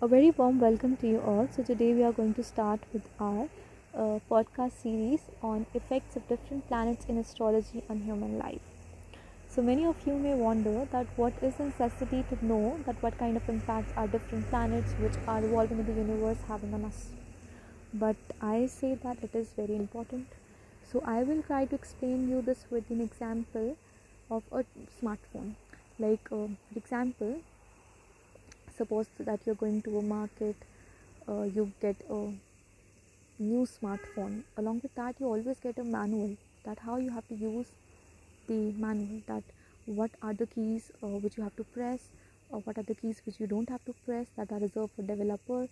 A very warm welcome to you all. So, today we are going to start with our uh, podcast series on effects of different planets in astrology on human life. So, many of you may wonder that what is the necessity to know that what kind of impacts are different planets which are evolving in the universe having on us. But I say that it is very important. So, I will try to explain you this with an example of a smartphone. Like, uh, for example, suppose that you're going to a market uh, you get a new smartphone. Along with that you always get a manual that how you have to use the manual that what are the keys uh, which you have to press or what are the keys which you don't have to press that are reserved for developer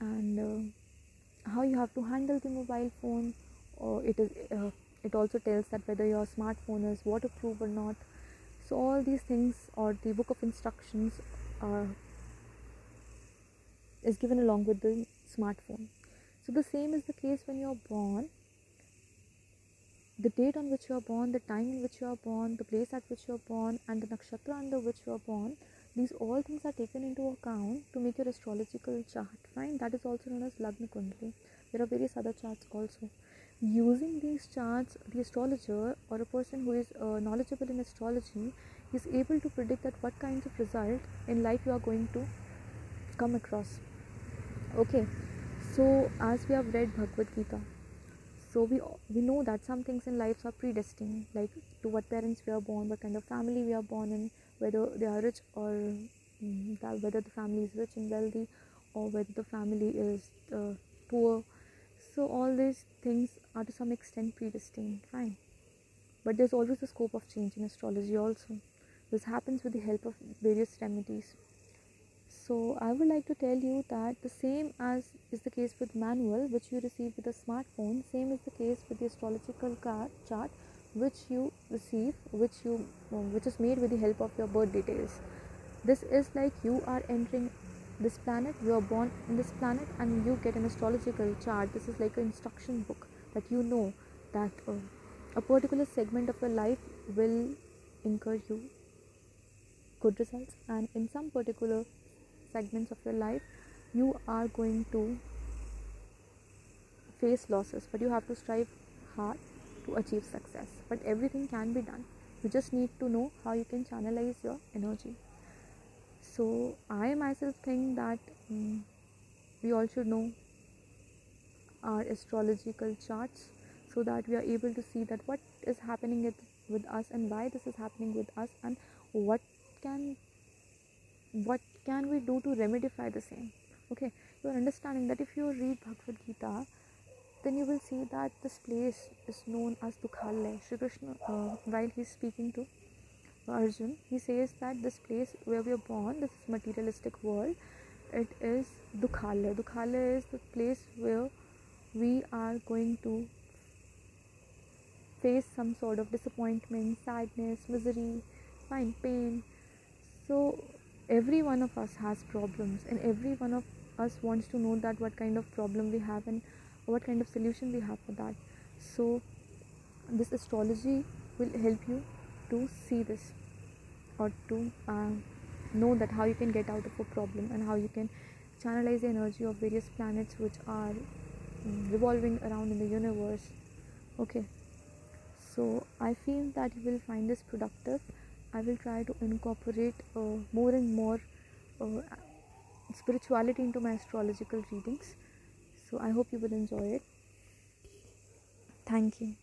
and uh, how you have to handle the mobile phone or it is uh, it also tells that whether your smartphone is waterproof or not. So all these things or the book of instructions are is given along with the smartphone. So the same is the case when you are born. The date on which you are born, the time in which you are born, the place at which you are born, and the nakshatra under which you are born, these all things are taken into account to make your astrological chart. Fine, that is also known as Lagna Kundali. There are various other charts also. Using these charts, the astrologer or a person who is uh, knowledgeable in astrology is able to predict that what kinds of result in life you are going to come across okay. So as we have read bhagavad gita so we we know that some things in life are predestined like to what parents we are born what kind of family we are born in whether they are rich or mm, whether the family is rich and wealthy or whether the family is uh, poor. So all these things are to some extent predestined fine. But there's always a scope of change in astrology also. This happens with the help of various remedies so i would like to tell you that the same as is the case with manual which you receive with a smartphone same is the case with the astrological card chart which you receive which you um, which is made with the help of your birth details. This is like you are entering this planet you are born in this planet and you get an astrological chart. This is like an instruction book that you know that uh, a particular segment of your life will incur you good results and in some particular segments of your life you are going to face losses but you have to strive hard to achieve success. But everything can be done. You just need to know how you can channelize your energy. So i myself think that um, we all should know our astrological charts so that we are able to see that what is happening with, with us and why this is happening with us and what can what can we do to remedify the same? Okay you are understanding that if you read bhagavad gita then you will see that this place is known as dukhalaya Shri Krishna uh, while he is speaking to Arjun he says that this place where we are born this is materialistic world it is dukhalaya dukhalaya is the place where we are going to face some sort of disappointment sadness misery fine pain. So every one of us has problems and every one of us wants to know that what kind of problem we have and what kind of solution we have for that. So this astrology will help you to see this or to uh, know that how you can get out of a problem and how you can channelize the energy of various planets which are revolving around in the universe. Okay. So i feel that you will find this productive I will try to incorporate uh, more and more uh, spirituality into my astrological readings. So I hope you will enjoy it. Thank you.